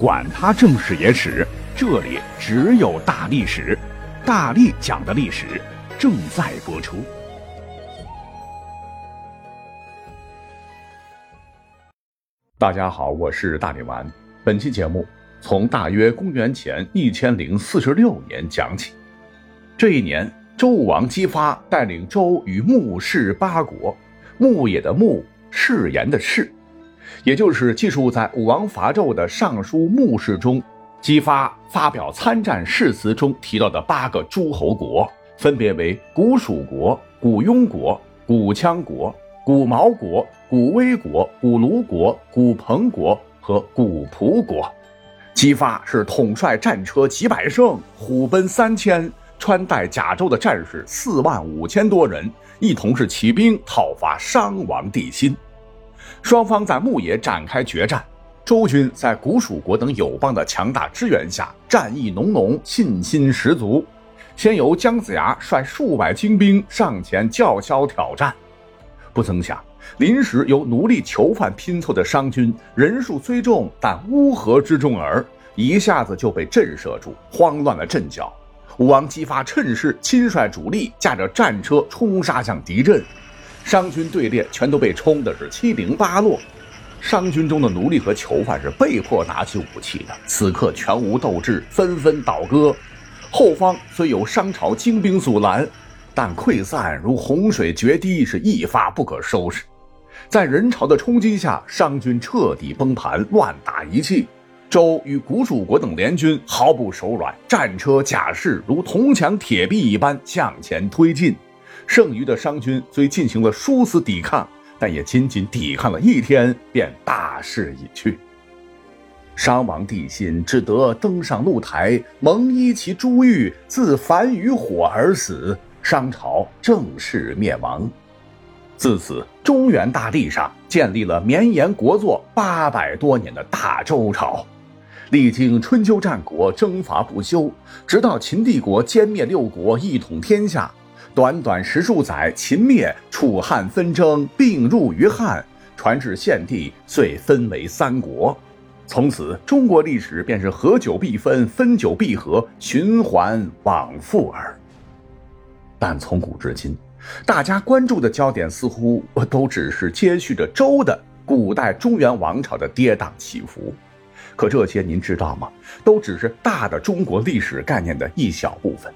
管他正史野史，这里只有大历史，大力讲的历史正在播出。大家好，我是大力丸。本期节目从大约公元前一千零四十六年讲起。这一年，周武王姬发带领周与穆氏八国，牧野的牧，誓言的誓。也就是记述在武王伐纣的尚书穆氏中，姬发发表参战誓词中提到的八个诸侯国，分别为古蜀国、古雍国、古羌国、古毛国、古威国、古卢国、古彭国和古蒲国。姬发是统帅战车几百乘，虎贲三千，穿戴甲胄的战士四万五千多人，一同是起兵讨伐商王帝辛。双方在牧野展开决战，周军在古蜀国等友邦的强大支援下，战意浓浓，信心十足。先由姜子牙率数百精兵上前叫嚣挑战，不曾想，临时由奴隶囚犯拼凑的商军人数虽众，但乌合之众耳，一下子就被震慑住，慌乱了阵脚。武王姬发趁势亲率主力，驾着战车冲杀向敌阵。商军队列全都被冲的是七零八落，商军中的奴隶和囚犯是被迫拿起武器的，此刻全无斗志，纷纷倒戈。后方虽有商朝精兵阻拦，但溃散如洪水决堤，是一发不可收拾。在人潮的冲击下，商军彻底崩盘，乱打一气。周与古蜀国等联军毫不手软，战车甲士如铜墙铁壁一般向前推进。剩余的商军虽进行了殊死抵抗，但也仅仅抵抗了一天，便大势已去。商王帝辛只得登上露台，蒙衣其珠玉，自焚于火而死。商朝正式灭亡。自此，中原大地上建立了绵延国祚八百多年的大周朝，历经春秋战国，征伐不休，直到秦帝国歼灭六国，一统天下。短短十数载，秦灭，楚汉纷争并入于汉，传至献帝，遂分为三国。从此，中国历史便是合久必分，分久必合，循环往复耳。但从古至今，大家关注的焦点似乎都只是接续着周的古代中原王朝的跌宕起伏。可这些您知道吗？都只是大的中国历史概念的一小部分。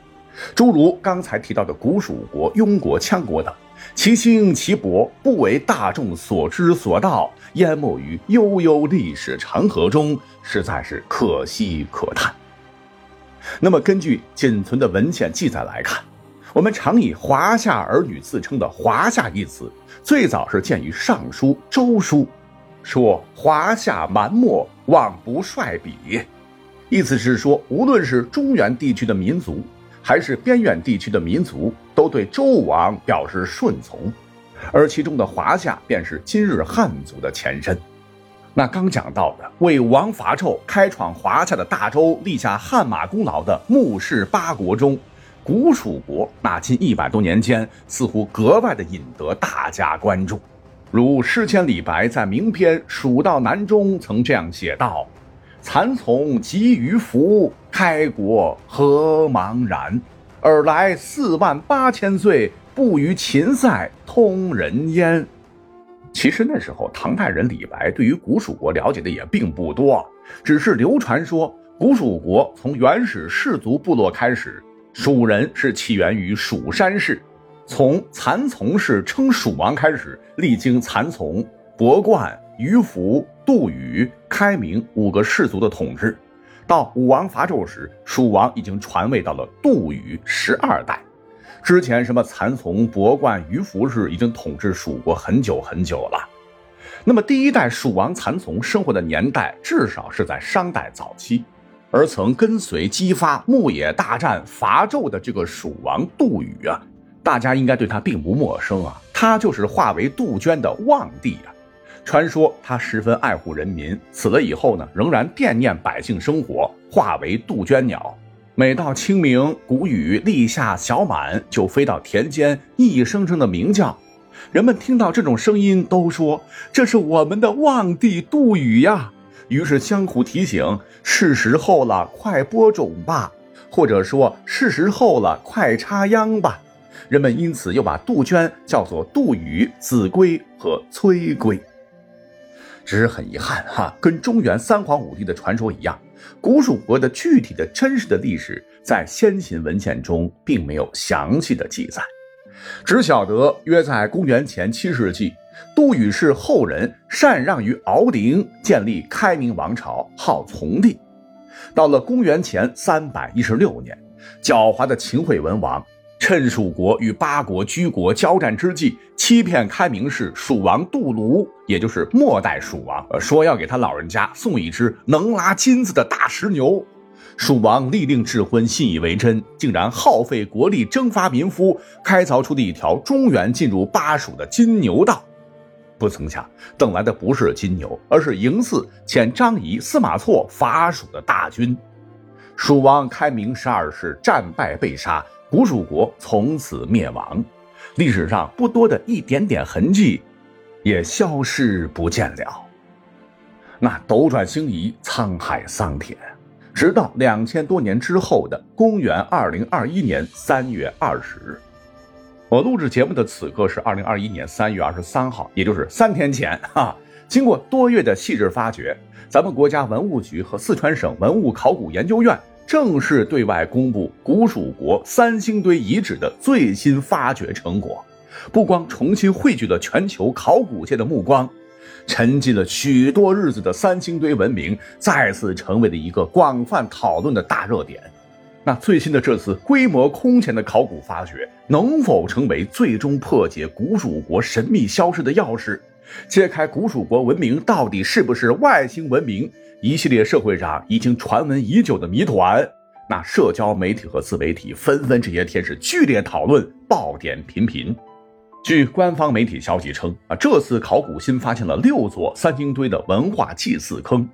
诸如刚才提到的古蜀国、庸国、羌国等，其兴其勃不为大众所知所道，淹没于悠悠历史长河中，实在是可惜可叹。那么，根据仅存的文献记载来看，我们常以华夏儿女自称的“华夏”一词，最早是见于《尚书·周书》，说“华夏蛮漠，望不率比”，意思是说，无论是中原地区的民族。还是边远地区的民族都对周武王表示顺从，而其中的华夏便是今日汉族的前身。那刚讲到的为王伐纣、开创华夏的大周立下汗马功劳的穆氏八国中，古蜀国那近一百多年间似乎格外的引得大家关注。如诗仙李白在名篇《蜀道难》中曾这样写道。蚕丛及鱼凫，开国何茫然！尔来四万八千岁，不与秦塞通人烟。其实那时候，唐代人李白对于古蜀国了解的也并不多，只是流传说，古蜀国从原始氏族部落开始，蜀人是起源于蜀山氏，从蚕丛氏称蜀王开始，历经蚕丛、伯冠。于福、杜宇、开明五个氏族的统治，到武王伐纣时，蜀王已经传位到了杜宇十二代。之前什么蚕丛、伯冠、于福氏已经统治蜀国很久很久了。那么第一代蜀王蚕丛生活的年代，至少是在商代早期。而曾跟随姬发牧野大战伐纣的这个蜀王杜宇啊，大家应该对他并不陌生啊，他就是化为杜鹃的望帝啊。传说他十分爱护人民，死了以后呢，仍然惦念百姓生活，化为杜鹃鸟。每到清明，谷雨立夏小满，就飞到田间，一声声的鸣叫。人们听到这种声音，都说这是我们的望帝杜宇呀。于是相互提醒：“是时候了，快播种吧。”或者说是时候了，快插秧吧。人们因此又把杜鹃叫做杜宇、子规和崔规。只是很遗憾哈，跟中原三皇五帝的传说一样，古蜀国的具体的真实的历史在先秦文献中并没有详细的记载，只晓得约在公元前七世纪，杜宇氏后人禅让于敖陵，建立开明王朝，号从帝。到了公元前三百一十六年，狡猾的秦惠文王趁蜀国与八国居国交战之际，欺骗开明氏蜀王杜卢，也就是末代蜀王，说要给他老人家送一只能拉金子的大石牛。蜀王立令智昏，信以为真，竟然耗费国力征发民夫，开凿出了一条中原进入巴蜀的金牛道。不曾想，等来的不是金牛，而是嬴驷遣张仪、司马错伐蜀的大军。蜀王开明十二世战败被杀，古蜀国从此灭亡，历史上不多的一点点痕迹也消失不见了。那斗转星移，沧海桑田，直到两千多年之后的公元二零二一年三月二十日。我录制节目的此刻是二零二一年三月二十三号，也就是三天前。哈，经过多月的细致发掘，咱们国家文物局和四川省文物考古研究院正式对外公布古蜀国三星堆遗址的最新发掘成果，不光重新汇聚了全球考古界的目光，沉寂了许多日子的三星堆文明再次成为了一个广泛讨论的大热点。那最新的这次规模空前的考古发掘，能否成为最终破解古蜀国神秘消失的钥匙，揭开古蜀国文明到底是不是外星文明一系列社会上已经传闻已久的谜团？那社交媒体和自媒体纷纷这些天是剧烈讨论，爆点频频。据官方媒体消息称，啊，这次考古新发现了六座三星堆的文化祭祀坑。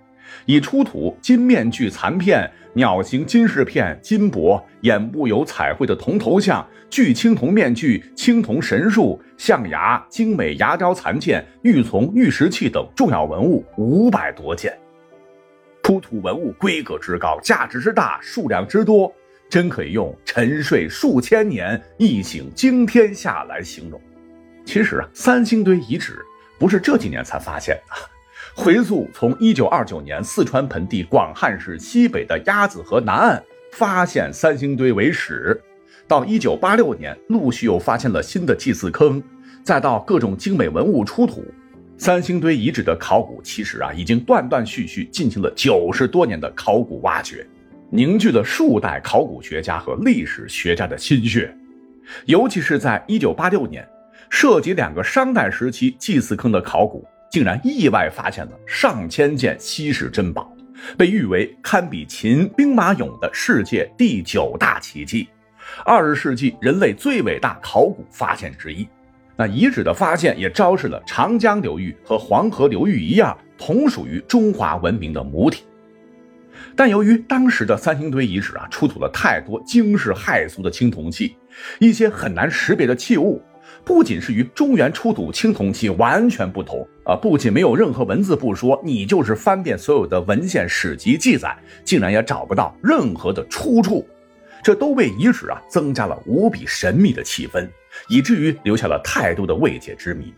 已出土金面具残片、鸟形金饰片、金箔、眼部有彩绘的铜头像、巨青铜面具、青铜神树、象牙、精美牙雕残件、玉琮、玉石器等重要文物五百多件。出土文物规格之高、价值之大、数量之多，真可以用“沉睡数千年，一醒惊天下”来形容。其实啊，三星堆遗址不是这几年才发现的。回溯从一九二九年四川盆地广汉市西北的鸭子河南岸发现三星堆为始，到一九八六年陆续又发现了新的祭祀坑，再到各种精美文物出土，三星堆遗址的考古其实啊已经断断续续进行了九十多年的考古挖掘，凝聚了数代考古学家和历史学家的心血，尤其是在一九八六年，涉及两个商代时期祭祀坑的考古。竟然意外发现了上千件稀世珍宝，被誉为堪比秦兵马俑的世界第九大奇迹，二十世纪人类最伟大考古发现之一。那遗址的发现也昭示了长江流域和黄河流域一样，同属于中华文明的母体。但由于当时的三星堆遗址啊，出土了太多惊世骇俗的青铜器，一些很难识别的器物。不仅是与中原出土青铜器完全不同啊，不仅没有任何文字不说，你就是翻遍所有的文献史籍记载，竟然也找不到任何的出处，这都为遗址啊增加了无比神秘的气氛，以至于留下了太多的未解之谜。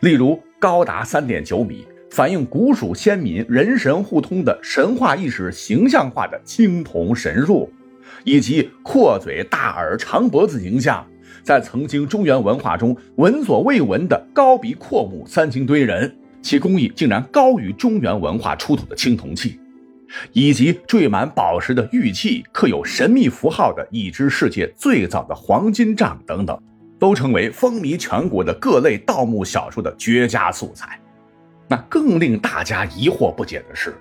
例如，高达三点九米、反映古蜀先民人神互通的神话意识形象化的青铜神树，以及阔嘴大耳长脖子形象。在曾经中原文化中闻所未闻的高鼻阔目三星堆人，其工艺竟然高于中原文化出土的青铜器，以及缀满宝石的玉器、刻有神秘符号的已知世界最早的黄金杖等等，都成为风靡全国的各类盗墓小说的绝佳素材。那更令大家疑惑不解的是。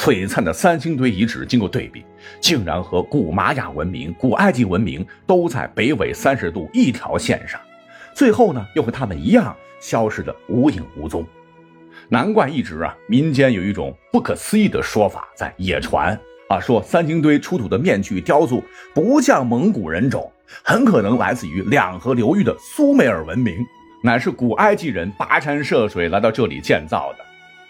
璀璨的三星堆遗址经过对比，竟然和古玛雅文明、古埃及文明都在北纬三十度一条线上，最后呢又和他们一样消失的无影无踪。难怪一直啊，民间有一种不可思议的说法在野传啊，说三星堆出土的面具雕塑不像蒙古人种，很可能来自于两河流域的苏美尔文明，乃是古埃及人跋山涉水来到这里建造的。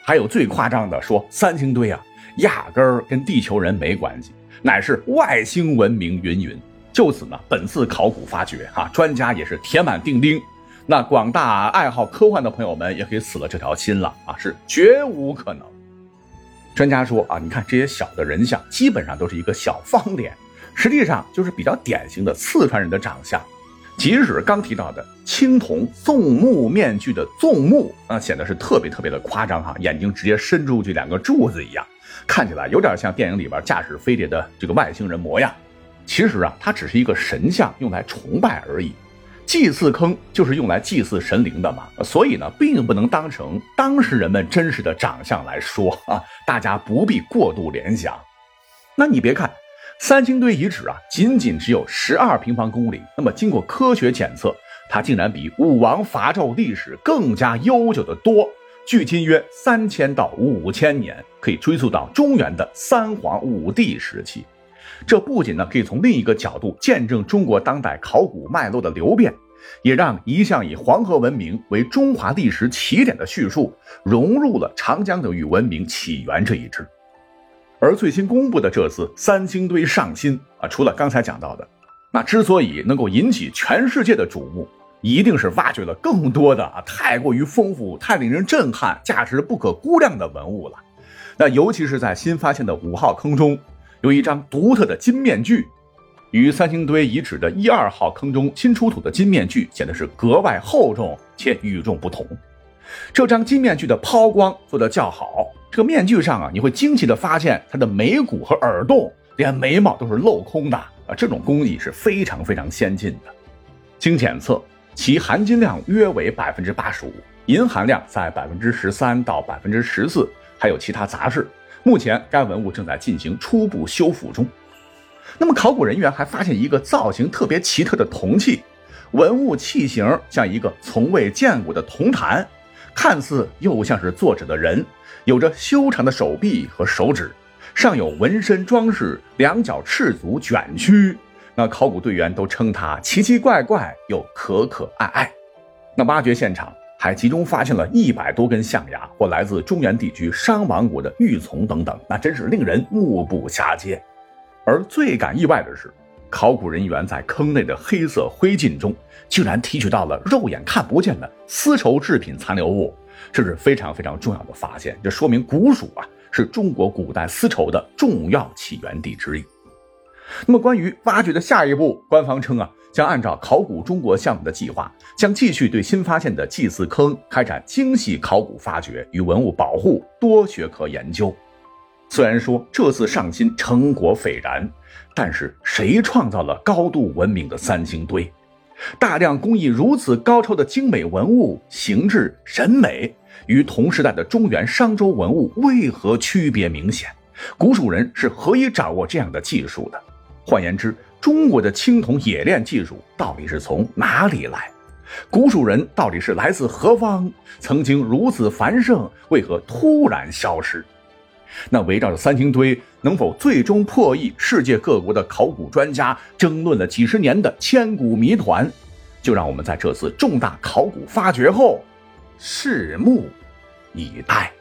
还有最夸张的说，三星堆啊。压根儿跟地球人没关系，乃是外星文明云云。就此呢，本次考古发掘，哈，专家也是铁板钉钉。那广大爱好科幻的朋友们也可以死了这条心了啊，是绝无可能。专家说啊，你看这些小的人像，基本上都是一个小方脸，实际上就是比较典型的四川人的长相。即使刚提到的青铜纵目面具的纵目啊，显得是特别特别的夸张哈，眼睛直接伸出去两个柱子一样，看起来有点像电影里边驾驶飞碟的这个外星人模样。其实啊，它只是一个神像，用来崇拜而已。祭祀坑就是用来祭祀神灵的嘛，所以呢，并不能当成当时人们真实的长相来说啊，大家不必过度联想。那你别看三星堆遗址啊，仅仅只有十二平方公里，那么经过科学检测，它竟然比武王伐纣历史更加悠久的多，距今约三千到五千年，可以追溯到中原的三皇五帝时期。这不仅呢可以从另一个角度见证中国当代考古脉络的流变，也让一向以黄河文明为中华历史起点的叙述融入了长江流域文明起源这一支。而最新公布的这次三星堆上新啊，除了刚才讲到的，那之所以能够引起全世界的瞩目，一定是挖掘了更多的啊太过于丰富、太令人震撼、价值不可估量的文物了。那尤其是在新发现的五号坑中。有一张独特的金面具，与三星堆遗址的一二号坑中新出土的金面具显得是格外厚重且与众不同。这张金面具的抛光做得较好，这个面具上啊，你会惊奇的发现它的眉骨和耳洞连眉毛都是镂空的啊，这种工艺是非常非常先进的。经检测，其含金量约为百分之八十五，银含量在百分之十三到百分之十四，还有其他杂质。目前该文物正在进行初步修复中。那么，考古人员还发现一个造型特别奇特的铜器，文物器型像一个从未见过的铜坛，看似又像是坐着的人，有着修长的手臂和手指，上有纹身装饰，两脚赤足卷曲。那考古队员都称它奇奇怪怪又可可爱爱。那挖掘现场。还集中发现了一百多根象牙或来自中原地区商王国的玉琮等等，那真是令人目不暇接。而最感意外的是，考古人员在坑内的黑色灰烬中，竟然提取到了肉眼看不见的丝绸制品残留物，这是非常非常重要的发现。这说明古蜀啊是中国古代丝绸的重要起源地之一。那么，关于挖掘的下一步，官方称啊。将按照考古中国项目的计划，将继续对新发现的祭祀坑开展精细考古发掘与文物保护多学科研究。虽然说这次上新成果斐然，但是谁创造了高度文明的三星堆？大量工艺如此高超的精美文物形制审美，与同时代的中原商周文物为何区别明显？古蜀人是何以掌握这样的技术的？换言之，中国的青铜冶炼技术到底是从哪里来？古蜀人到底是来自何方？曾经如此繁盛，为何突然消失？那围绕着三星堆能否最终破译世界各国的考古专家争论了几十年的千古谜团，就让我们在这次重大考古发掘后，拭目以待。